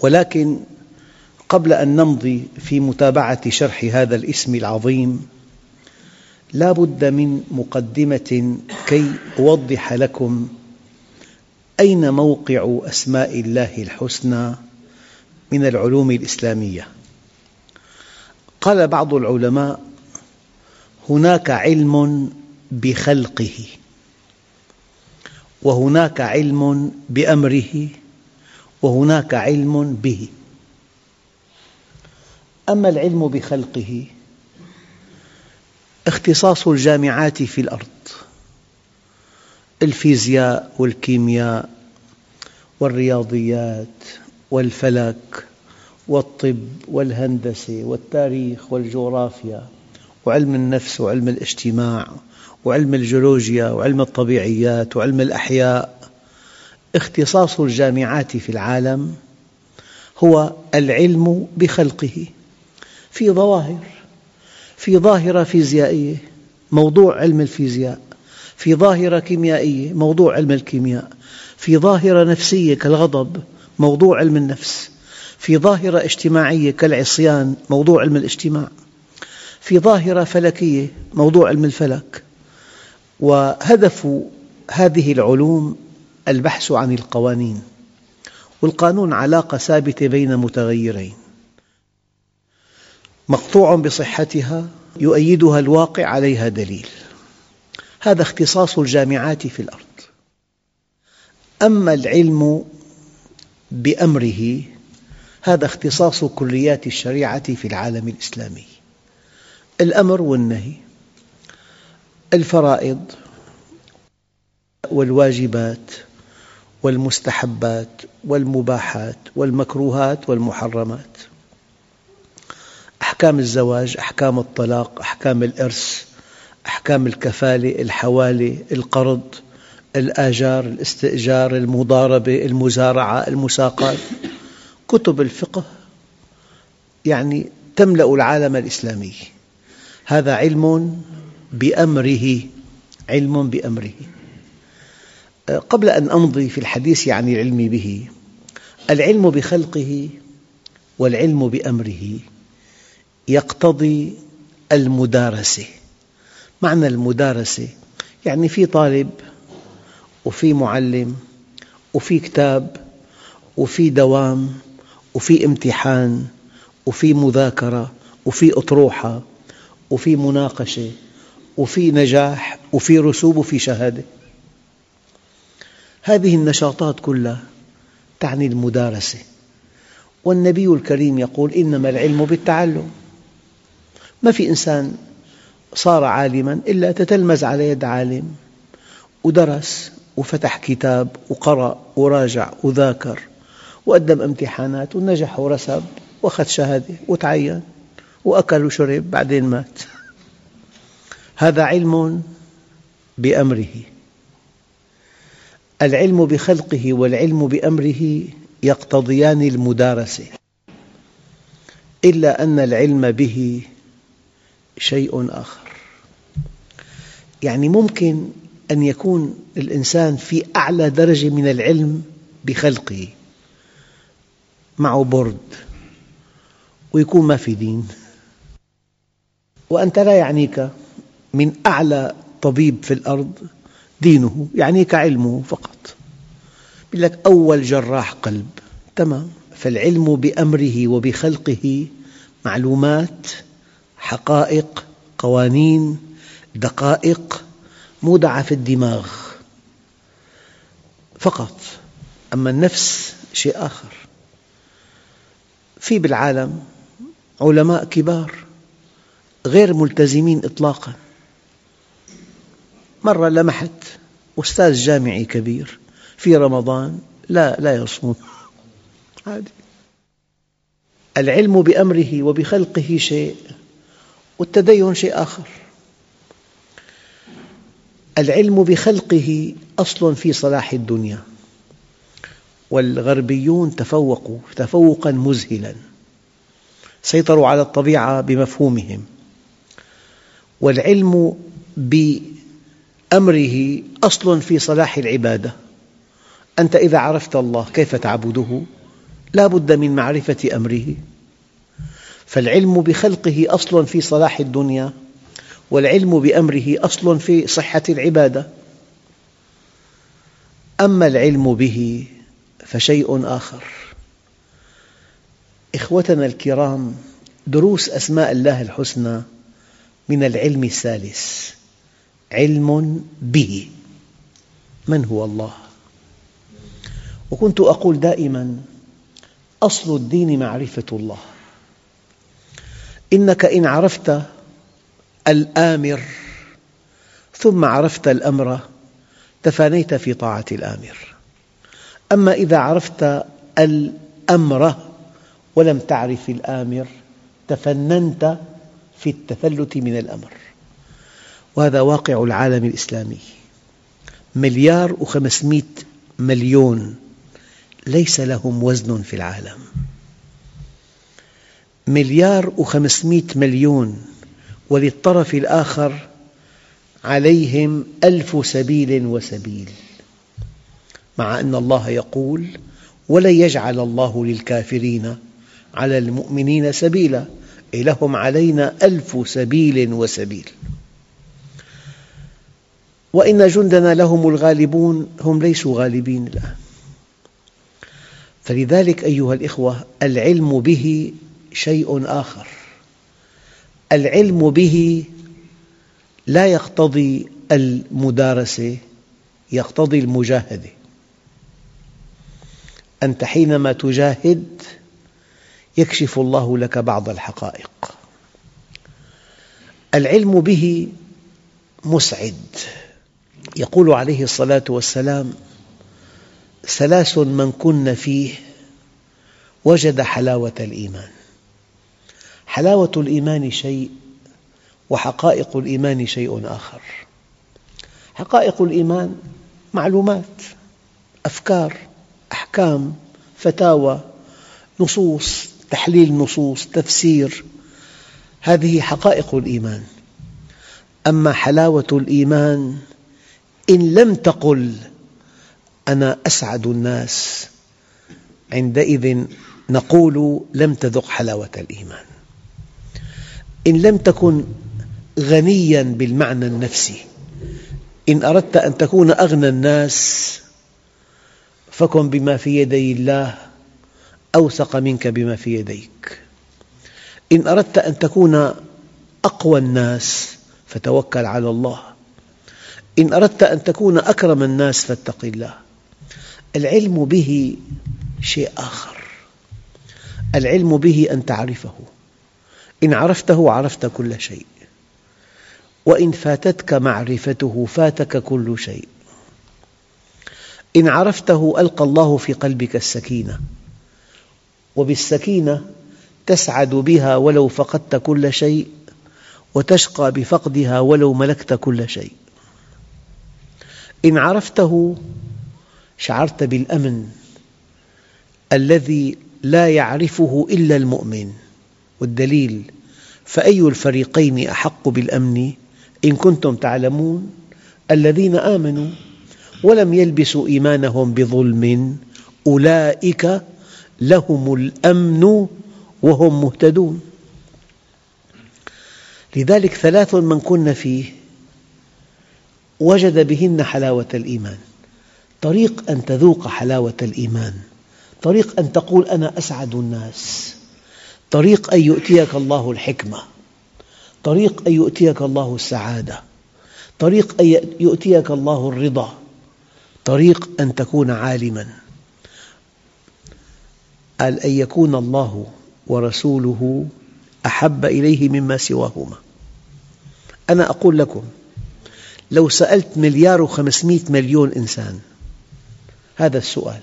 ولكن قبل أن نمضي في متابعة شرح هذا الاسم العظيم لا بد من مقدمة كي أوضح لكم أين موقع أسماء الله الحسنى من العلوم الإسلامية. قال بعض العلماء هناك علم بخلقه وهناك علم بأمره وهناك علم به. أما العلم بخلقه اختصاص الجامعات في الأرض الفيزياء والكيمياء والرياضيات والفلك والطب والهندسة والتاريخ والجغرافيا وعلم النفس وعلم الاجتماع وعلم الجيولوجيا وعلم الطبيعيات وعلم الأحياء اختصاص الجامعات في العالم هو العلم بخلقه في ظواهر في ظاهرة فيزيائية موضوع علم الفيزياء في ظاهرة كيميائية موضوع علم الكيمياء في ظاهرة نفسية كالغضب موضوع علم النفس في ظاهرة اجتماعية كالعصيان موضوع علم الاجتماع في ظاهرة فلكية موضوع علم الفلك. وهدف هذه العلوم البحث عن القوانين والقانون علاقة ثابتة بين متغيرين. مقطوع بصحتها يؤيدها الواقع عليها دليل. هذا اختصاص الجامعات في الأرض. أما العلم بأمره هذا اختصاص كليات الشريعة في العالم الإسلامي. الأمر والنهي الفرائض والواجبات والمستحبات والمباحات والمكروهات والمحرمات. أحكام الزواج أحكام الطلاق أحكام الإرث أحكام الكفالة الحوالة القرض الآجار الاستئجار المضاربة المزارعة المساقات. كتب الفقه يعني تملأ العالم الإسلامي. هذا علم بأمره علم بأمره. قبل أن أمضي في الحديث عن العلم به العلم بخلقه والعلم بأمره يقتضي المدارسة. معنى المدارسة يعني في طالب وفي معلم وفي كتاب وفي دوام وفي امتحان وفي مذاكرة وفي أطروحة وفي مناقشة وفي نجاح وفي رسوب وفي شهادة. هذه النشاطات كلها تعني المدارسة. والنبي الكريم يقول إنما العلم بالتعلم. ما في إنسان صار عالماً إلا تتلمذ على يد عالم ودرس وفتح كتاب وقرأ وراجع وذاكر وقدم امتحانات ونجح ورسب وأخذ شهادة وتعين وأكل وشرب بعدين مات. هذا علم بأمره. العلم بخلقه والعلم بأمره يقتضيان المدارسة. إلا أن العلم به شيء آخر. يعني ممكن أن يكون الإنسان في أعلى درجة من العلم بخلقه معه برد ويكون ما في دين. وأنت لا يعنيك من أعلى طبيب في الأرض دينه يعنيك علمه فقط. يقول لك أول جراح قلب. تمام. فالعلم بأمره وبخلقه معلومات حقائق قوانين دقائق مودعة في الدماغ فقط. أما النفس شيء آخر. في بالعالم علماء كبار غير ملتزمين إطلاقاً. مرة لمحت أستاذ جامعي كبير في رمضان لا لا يصوم. عادي العلم بأمره وبخلقه شيء والتدين شيء آخر. العلم بخلقه أصل في صلاح الدنيا. والغربيون تفوقوا تفوقا مذهلا. سيطروا على الطبيعة بمفهومهم. والعلم بأمره أصل في صلاح العبادة. أنت إذا عرفت الله كيف تعبده؟ لا بد من معرفة أمره. فالعلم بخلقه أصل في صلاح الدنيا والعلم بأمره أصل في صحة العبادة. أما العلم به فشيء آخر. إخوتنا الكرام دروس أسماء الله الحسنى من العلم الثالث. علم به. من هو الله؟ وكنت أقول دائماً أصل الدين معرفة الله. إنك إن عرفت الآمر ثم عرفت الأمر تفانيت في طاعة الآمر. أما إذا عرفت الأمر ولم تعرف الآمر تفننت في التفلت من الأمر. وهذا واقع العالم الإسلامي. مليار وخمسمئة مليون ليس لهم وزن في العالم. مليار وخمسمئة مليون وللطرف الآخر عليهم ألف سبيل وسبيل. مع أن الله يقول ولن يجعل الله للكافرين على المؤمنين سبيلا لهم علينا ألف سبيل وسبيل. وإن جندنا لهم الغالبون هم ليسوا غالبين الآن. فلذلك أيها الأخوة العلم به شيء آخر. العلم به لا يقتضي المدارسة يقتضي المجاهدة. أنت حينما تجاهد يكشف الله لك بعض الحقائق. العلم به مسعد. يقول عليه الصلاة والسلام ثلاث من كن فيه وجد حلاوة الإيمان. حلاوة الإيمان شيء وحقائق الإيمان شيء آخر. حقائق الإيمان معلومات أفكار أحكام فتاوى نصوص تحليل نصوص تفسير. هذه حقائق الإيمان. أما حلاوة الإيمان إن لم تقل أنا أسعد الناس. عندئذ نقول لم تذق حلاوة الإيمان. إن لم تكن غنياً بالمعنى النفسي إن أردت أن تكون أغنى الناس فكن بما في يدي الله أوثق منك بما في يديك. إن أردت أن تكون أقوى الناس فتوكل على الله. إن أردت أن تكون أكرم الناس فاتق الله. العلم به شيء آخر. العلم به أن تعرفه. إن عرفته عرفت كل شيء. وإن فاتتك معرفته فاتك كل شيء. إن عرفته ألقى الله في قلبك السكينة. وبالسكينة تسعد بها ولو فقدت كل شيء وتشقى بفقدها ولو ملكت كل شيء. إن عرفته شعرت بالأمن الذي لا يعرفه إلا المؤمن. والدليل فأي الفريقين أحق بالأمن؟ إن كنتم تعلمون الذين آمنوا ولم يلبسوا إيمانهم بظلم أولئك لهم الأمن وهم مهتدون. لذلك ثلاث من كن فيه وجد بهن حلاوة الإيمان. طريق أن تذوق حلاوة الإيمان. طريق أن تقول أنا أسعد الناس. طريق أن يؤتيك الله الحكمة. طريق أن يؤتيك الله السعادة. طريق أن يؤتيك الله الرضا. طريق أن تكون عالماً. قال أن يكون الله ورسوله أحب إليه مما سواهما. أنا أقول لكم لو سألت مليار وخمسمئة مليون إنسان. هذا السؤال.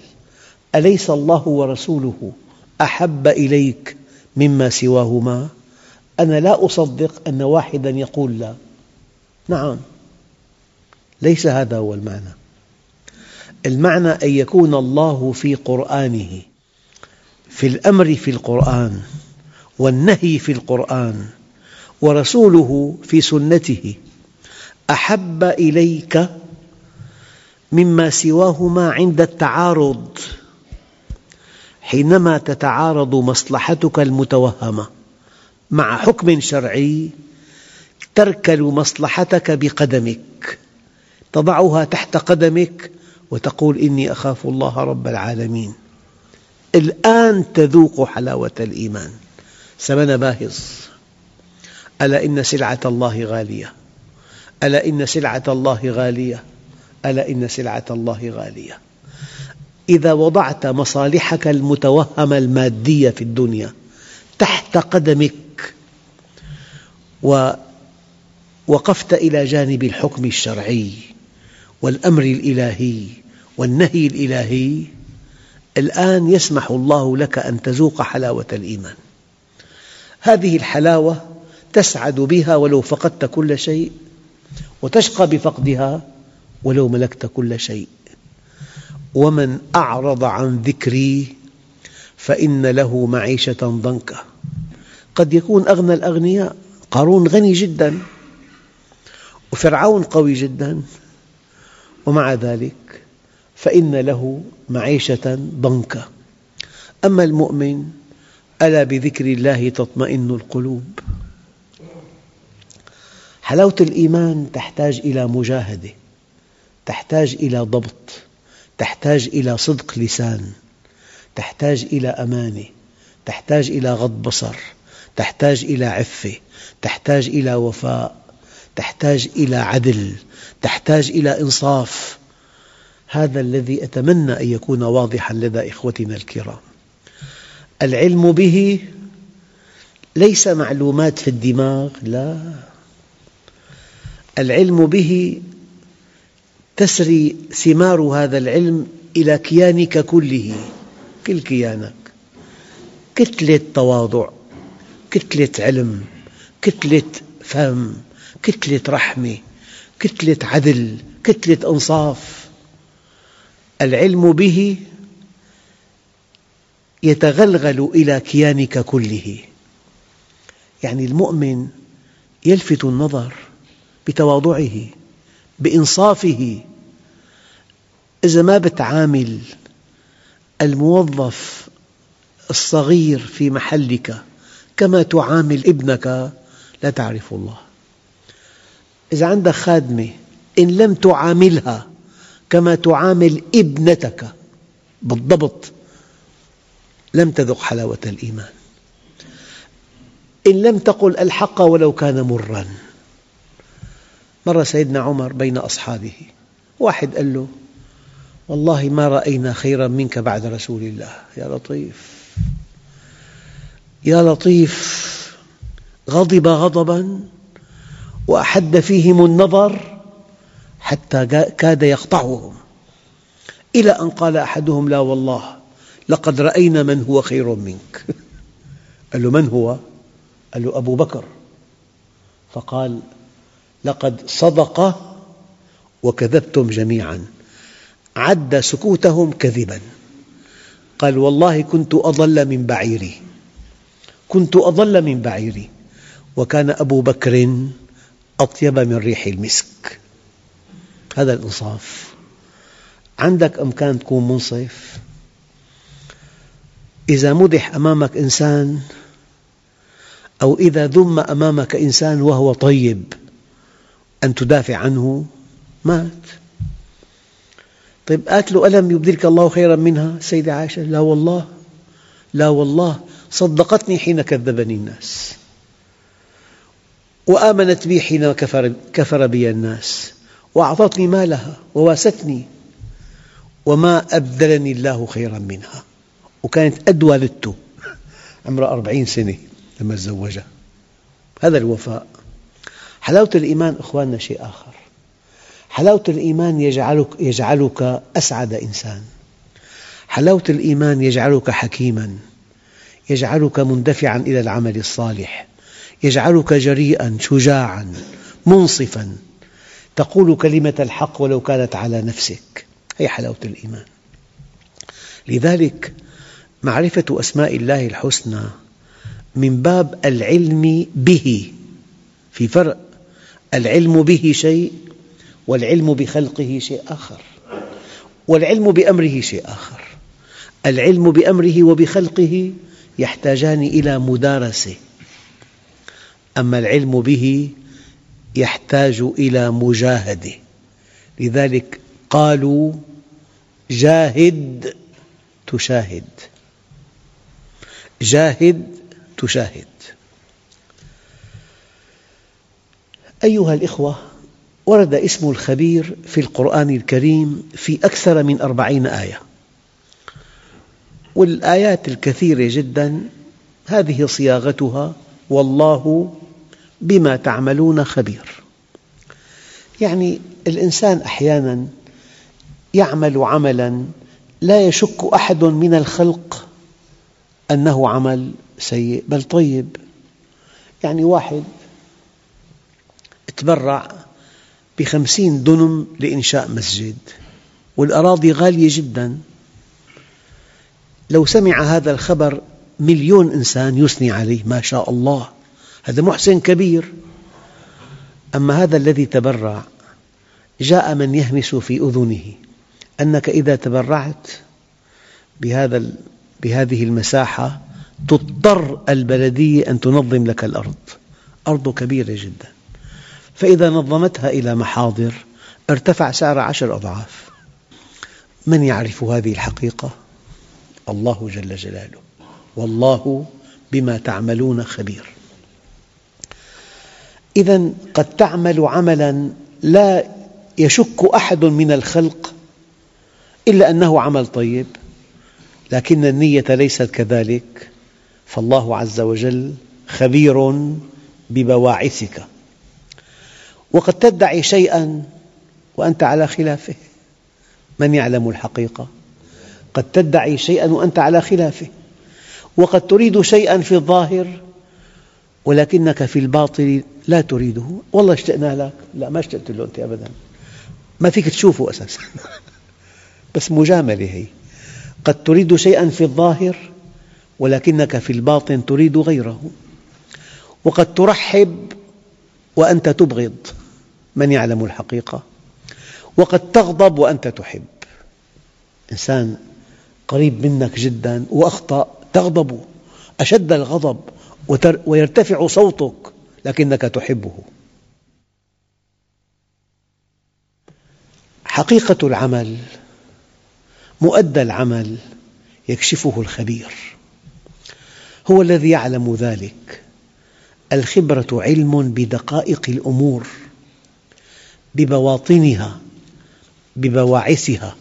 أليس الله ورسوله أحب إليك مما سواهما؟ أنا لا أصدق أن واحدا يقول لا. نعم. ليس هذا هو المعنى. المعنى أن يكون الله في قرآنه في الأمر في القرآن والنهي في القرآن ورسوله في سنته أحب إليك مما سواهما عند التعارض حينما تتعارض مصلحتك المتوهمة. مع حكم شرعي تركل مصلحتك بقدمك تضعها تحت قدمك وتقول إني أخاف الله رب العالمين. الآن تذوق حلاوة الإيمان. ثمن باهظ. ألا إن سلعة الله غالية. ألا إن سلعة الله غالية؟ ألا إن سلعة الله غالية؟ إذا وضعت مصالحك المتوهمة المادية في الدنيا تحت قدمك ووقفت إلى جانب الحكم الشرعي والأمر الإلهي والنهي الإلهي الآن يسمح الله لك أن تذوق حلاوة الإيمان. هذه الحلاوة تسعد بها ولو فقدت كل شيء وتشقى بفقدها ولو ملكت كل شيء. ومن أعرض عن ذكري فإن له معيشة ضنكا قد يكون أغنى الأغنياء. قارون غني جدا. وفرعون قوي جدا. ومع ذلك فإن له معيشة ضنكا أما المؤمن ألا بذكر الله تطمئن القلوب؟ حلاوة الإيمان تحتاج إلى مجاهدة تحتاج إلى ضبط تحتاج إلى صدق لسان تحتاج إلى أمانة تحتاج إلى غض بصر تحتاج إلى عفة تحتاج إلى وفاء تحتاج إلى عدل تحتاج إلى إنصاف. هذا الذي أتمنى أن يكون واضحا لدى إخوتنا الكرام. العلم به ليس معلومات في الدماغ لا. العلم به تسري ثمار هذا العلم إلى كيانك كله. كل كيانك. كتلة تواضع كتلة علم كتلة فهم كتلة رحمة كتلة عدل كتلة إنصاف. العلم به يتغلغل إلى كيانك كله. يعني المؤمن يلفت النظر بتواضعه بإنصافه. إذا ما بتعامل الموظف الصغير في محلك كما تعامل ابنك لا تعرف الله. إذا عندك خادمة إن لم تعاملها كما تعامل ابنتك بالضبط لم تذق حلاوة الإيمان. إن لم تقل الحق ولو كان مراً. مر سيدنا عمر بين أصحابه. واحد قال له والله ما رأينا خيرا منك بعد رسول الله. يا لطيف. يا لطيف غضب غضبا وأحد فيهم النظر حتى كاد يقطعهم. إلى أن قال أحدهم لا والله لقد رأينا من هو خير منك. قال له من هو؟ قال له أبو بكر. فقال لقد صدق وكذبتم جميعا. عد سكوتهم كذبا. قال والله كنت أضل من بعيري. كنت أضل من بعيري. وكان أبو بكر أطيب من ريح المسك. هذا الإنصاف. عندك إمكان تكون منصف؟ إذا مدح أمامك إنسان أو إذا ذم أمامك إنسان وهو طيب أن تدافع عنه مات. طيب قالت له ألم يبدلك الله خيرا منها؟ سيدة عائشة لا والله لا والله. صدقتني حين كذبني الناس وآمنت بي حين كفر, كفر بي الناس وأعطتني مالها وواستني وما أبدلني الله خيرا منها. وكانت أدوى للتو عمرها أربعين سنة لما تزوجها. هذا الوفاء. حلاوة الإيمان أخواننا شيء آخر. حلاوة الإيمان يجعلك, يجعلك أسعد إنسان. حلاوة الإيمان يجعلك حكيما. يجعلك مندفعا إلى العمل الصالح. يجعلك جريئا شجاعا منصفا. تقول كلمة الحق ولو كانت على نفسك. هي حلاوة الإيمان. لذلك معرفة أسماء الله الحسنى من باب العلم به في فرق العلم به شيء والعلم بخلقه شيء آخر والعلم بأمره شيء آخر. العلم بأمره وبخلقه يحتاجان إلى مدارسة. أما العلم به يحتاج إلى مجاهدة. لذلك قالوا جاهد تشاهد. جاهد تشاهد. أيها الأخوة ورد اسم الخبير في القرآن الكريم في أكثر من أربعين آية. والآيات الكثيرة جدا هذه صياغتها والله بما تعملون خبير. يعني الإنسان أحيانا يعمل عملا لا يشك أحد من الخلق أنه عمل سيء بل طيب. يعني واحد تبرع بخمسين دنم لإنشاء مسجد والأراضي غالية جدا. لو سمع هذا الخبر مليون إنسان يثني عليه ما شاء الله. هذا محسن كبير. أما هذا الذي تبرع جاء من يهمس في أذنه. أنك إذا تبرعت بهذا بهذه المساحة تضطر البلدية أن تنظم لك الأرض. أرض كبيرة جدا. فإذا نظمتها إلى محاضر ارتفع سعر عشر أضعاف. من يعرف هذه الحقيقة؟ الله جل جلاله. والله بما تعملون خبير. إذا قد تعمل عملا لا يشك أحد من الخلق إلا أنه عمل طيب لكن النية ليست كذلك. فالله عز وجل خبير ببواعثك. وقد تدعي شيئا وأنت على خلافه. من يعلم الحقيقة؟ قد تدعي شيئا وأنت على خلافه. وقد تريد شيئا في الظاهر ولكنك في الباطن لا تريده. والله اشتقنا لك. لا ما اشتقت له أنت أبدا. ما فيك تشوفه أساسا. بس مجاملة هي. قد تريد شيئا في الظاهر ولكنك في الباطن تريد غيره. وقد ترحب وأنت تبغض. من يعلم الحقيقة؟ وقد تغضب وأنت تحب. إنسان قريب منك جدا وأخطأ تغضب أشد الغضب ويرتفع صوتك لكنك تحبه. حقيقة العمل مؤدى العمل يكشفه الخبير. هو الذي يعلم ذلك. الخبرة علم بدقائق الأمور. ببواطنها ببواعثها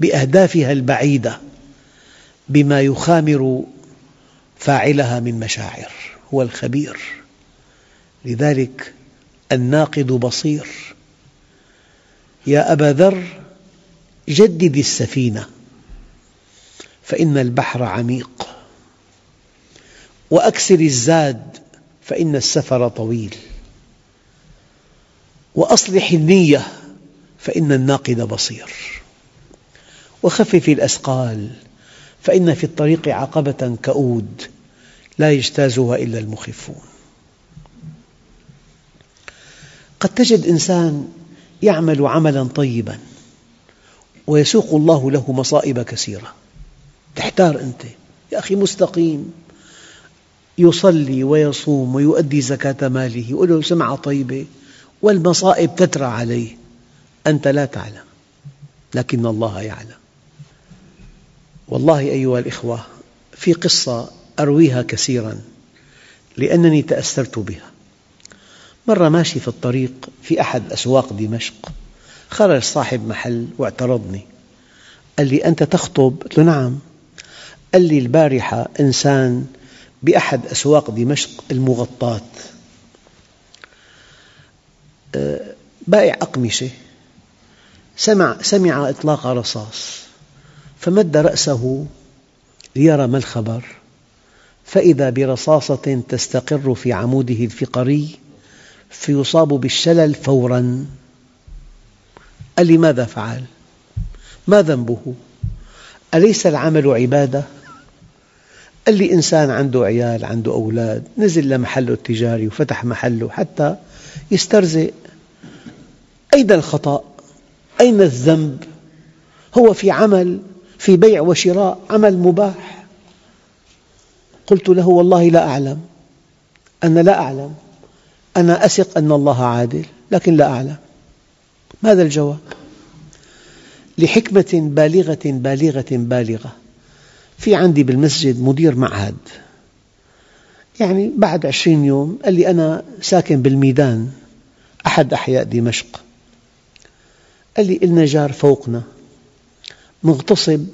بأهدافها البعيدة بما يخامر فاعلها من مشاعر هو الخبير. لذلك الناقد بصير. يا أبا ذر جدد السفينة فإن البحر عميق. وأكسر الزاد فإن السفر طويل. وأصلح النية فإن الناقد بصير. وخفف الأثقال فإن في الطريق عقبة كؤود لا يجتازها إلا المخفون. قد تجد إنسان يعمل عملا طيبا ويسوق الله له مصائب كثيرة. تحتار أنت يا أخي مستقيم. يصلي ويصوم ويؤدي زكاة ماله وله سمعة طيبة. والمصائب تترى عليه. أنت لا تعلم لكن الله يعلم. والله أيها الإخوة في قصة أرويها كثيراً لأنني تأثرت بها. مرة ماشي في الطريق في أحد أسواق دمشق خرج صاحب محل واعترضني. قال لي أنت تخطب؟ قلت له نعم. قال لي البارحة إنسان بأحد أسواق دمشق المغطاة. بائع أقمشة سمع, سمع إطلاق رصاص فمد رأسه ليرى ما الخبر فإذا برصاصة تستقر في عموده الفقري فيصاب بالشلل فوراً قال لي ماذا فعل؟ ما ذنبه؟ أليس العمل عبادة؟ قال لي إنسان عنده عيال عنده أولاد نزل لمحله التجاري وفتح محله حتى يسترزق أين الخطأ؟ أين الذنب؟ هو في عمل في بيع وشراء عمل مباح. قلت له والله لا أعلم. أنا لا أعلم. أنا أثق أن الله عادل لكن لا أعلم. ماذا الجواب؟ لحكمة بالغة بالغة بالغة. في عندي بالمسجد مدير معهد. يعني بعد عشرين يوم قال لي أنا ساكن بالميدان أحد أحياء دمشق. قال لي إلنا جار فوقنا. مغتصب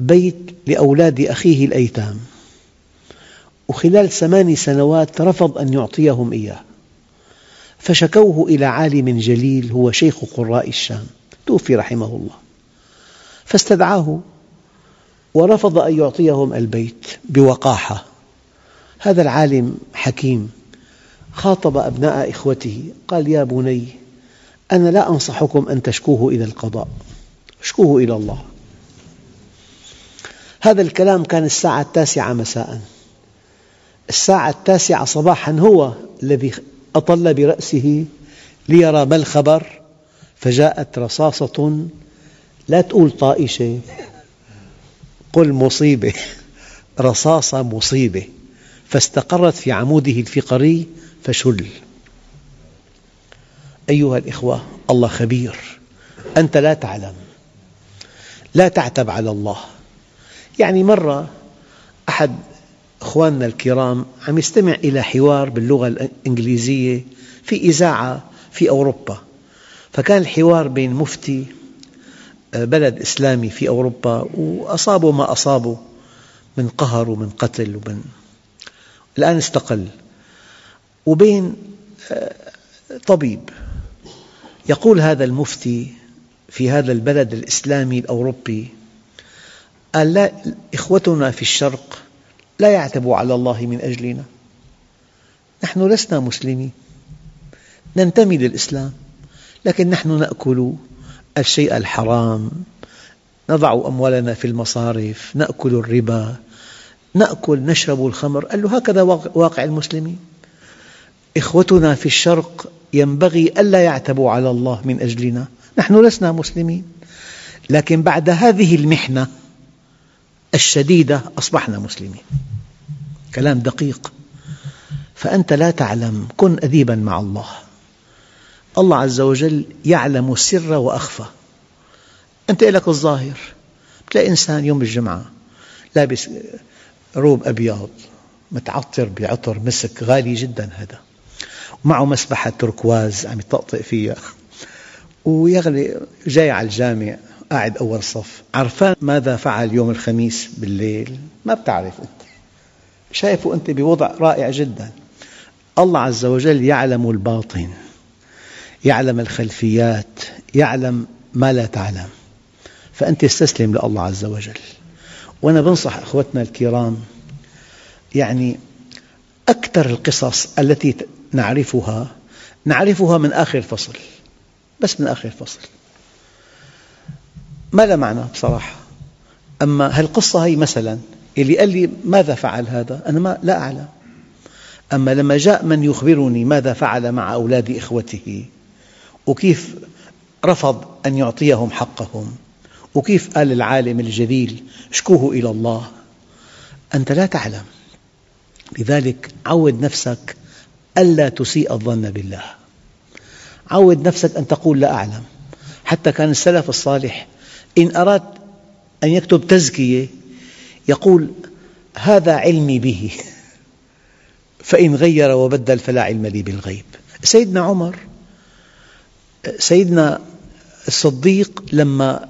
بيت لأولاد أخيه الأيتام. وخلال ثمان سنوات رفض أن يعطيهم إياه. فشكوه إلى عالم جليل هو شيخ قراء الشام. توفي رحمه الله. فاستدعاه ورفض أن يعطيهم البيت بوقاحة. هذا العالم حكيم. خاطب أبناء إخوته. قال يا بني أنا لا أنصحكم أن تشكوه إلى القضاء. اشكوه إلى الله. هذا الكلام كان الساعة التاسعة مساءً. الساعة التاسعة صباحا هو الذي أطل برأسه ليرى ما الخبر فجاءت رصاصة لا تقول طائشة. قل مصيبة. رصاصة مصيبة. فاستقرت في عموده الفقري فشل. أيها الإخوة الله خبير. أنت لا تعلم لا تعتب على الله. يعني مرة أحد أخواننا الكرام عم يستمع إلى حوار باللغة الإنجليزية في إذاعة في أوروبا. فكان الحوار بين مفتي آه، بلد إسلامي في أوروبا وأصابه ما أصابه من قهر ومن قتل ومن الآن استقل. وبين آه، طبيب يقول هذا المفتي في هذا البلد الإسلامي الأوروبي قال لا إخوتنا في الشرق لا يعتب على الله من أجلنا. نحن لسنا مسلمين. ننتمي للإسلام لكن نحن نأكل الشيء الحرام. نضع أموالنا في المصارف نأكل الربا نأكل نشرب الخمر. قال له هكذا واقع المسلمين. إخوتنا في الشرق ينبغي ألا يعتبوا على الله من أجلنا. نحن لسنا مسلمين. لكن بعد هذه المحنة الشديدة أصبحنا مسلمين. كلام دقيق. فأنت لا تعلم. كن أديبا مع الله. الله عز وجل يعلم السر وأخفى. أنت لك الظاهر. تلاقي إنسان يوم الجمعة لابس روب أبيض متعطر بعطر مسك غالي جدا هذا. ومعه مسبحة تركواز عم يطقطق فيها. ويغلي جاي على الجامع قاعد أول صف. عرفان ماذا فعل يوم الخميس بالليل؟ ما بتعرف أنت. شايفه أنت بوضع رائع جدا. الله عز وجل يعلم الباطن يعلم الخلفيات يعلم ما لا تعلم. فأنت استسلم لله عز وجل. وأنا بنصح أخوتنا الكرام يعني أكثر القصص التي نعرفها نعرفها من آخر فصل بس من آخر فصل. ما لا معنى بصراحة؟ أما هالقصة هي مثلا؟ اللي قال لي ماذا فعل هذا؟ أنا ما لا أعلم. أما لما جاء من يخبرني ماذا فعل مع أولاد إخوته وكيف رفض أن يعطيهم حقهم وكيف قال العالم الجليل اشكوه إلى الله أنت لا تعلم. لذلك عود نفسك ألا تسيء الظن بالله. عود نفسك أن تقول لا أعلم. حتى كان السلف الصالح إن أراد أن يكتب تزكية يقول هذا علمي به. فإن غير وبدل فلا علم لي بالغيب. سيدنا عمر سيدنا الصديق لما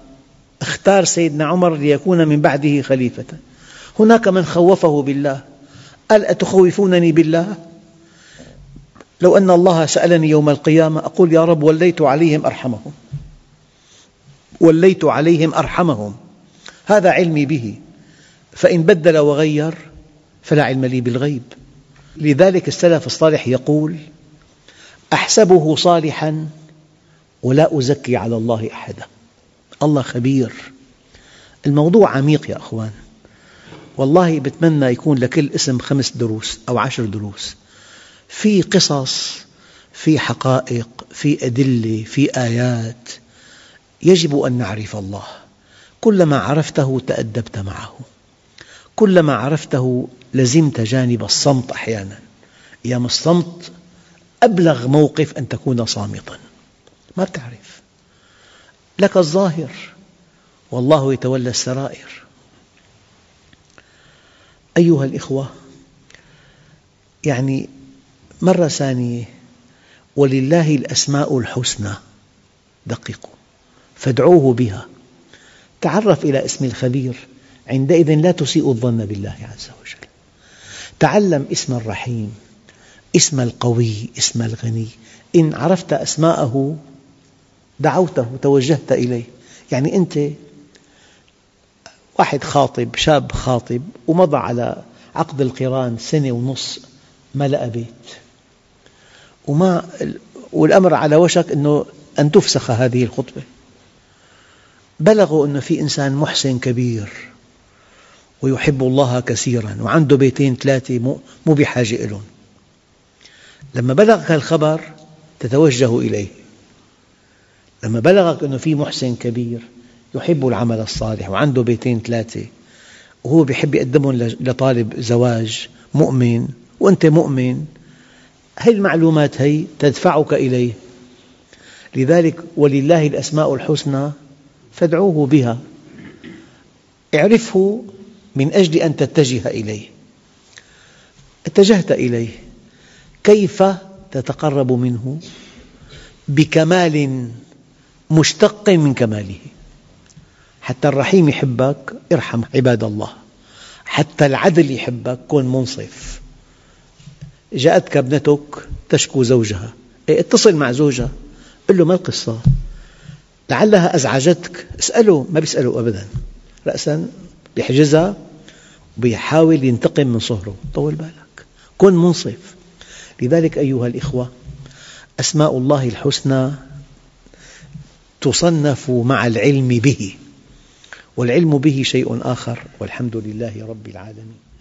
اختار سيدنا عمر ليكون من بعده خليفة. هناك من خوفه بالله. قال أتخوفونني بالله؟ لو أن الله سألني يوم القيامة أقول يا رب وليت عليهم أرحمهم. وليت عليهم أرحمهم. هذا علمي به. فإن بدل وغير فلا علم لي بالغيب. لذلك السلف الصالح يقول أحسبه صالحا ولا أزكي على الله أحدا. الله خبير. الموضوع عميق يا أخوان. والله بتمنى يكون لكل اسم خمس دروس أو عشر دروس. في قصص في حقائق في أدلة في آيات. يجب أن نعرف الله. كلما عرفته تأدبت معه. كلما عرفته لزمت جانب الصمت أحيانا. أيام الصمت أبلغ موقف أن تكون صامتا. ما تعرف لك الظاهر. والله يتولى السرائر. أيها الإخوة يعني مرة ثانية ولله الأسماء الحسنى. دققوا فادعوه بها. تعرف إلى اسم الخبير. عندئذ لا تسيء الظن بالله عز وجل. تعلم اسم الرحيم اسم القوي اسم الغني. إن عرفت أسماءه دعوته توجهت إليه. يعني أنت واحد خاطب شاب خاطب ومضى على عقد القران سنة ونصف ما لقى بيت. وما والأمر على وشك أنه أن تفسخ هذه الخطبة. بلغوا أن في إنسان محسن كبير ويحب الله كثيرا وعنده بيتين ثلاثة مو بحاجة لهم لما بلغك الخبر تتوجه إليه. لما بلغك أنه في محسن كبير يحب العمل الصالح وعنده بيتين ثلاثة وهو يحب يقدمهم لطالب زواج مؤمن وأنت مؤمن هذه المعلومات هي تدفعك إليه. لذلك ولله الأسماء الحسنى فادعوه بها. اعرفه من أجل أن تتجه إليه. اتجهت إليه. كيف تتقرب منه؟ بكمال مشتق من كماله. حتى الرحيم يحبك ارحم عباد الله. حتى العدل يحبك كن منصف. جاءتك ابنتك تشكو زوجها. إيه، اتصل مع زوجها. قل له ما القصة؟ لعلها أزعجتك. اسأله ما بيسأله أبدا. رأسا بيحجزها وبيحاول ينتقم من صهره. طول بالك. كن منصف. لذلك أيها الإخوة أسماء الله الحسنى تصنف مع العلم به. والعلم به شيء آخر. والحمد لله رب العالمين.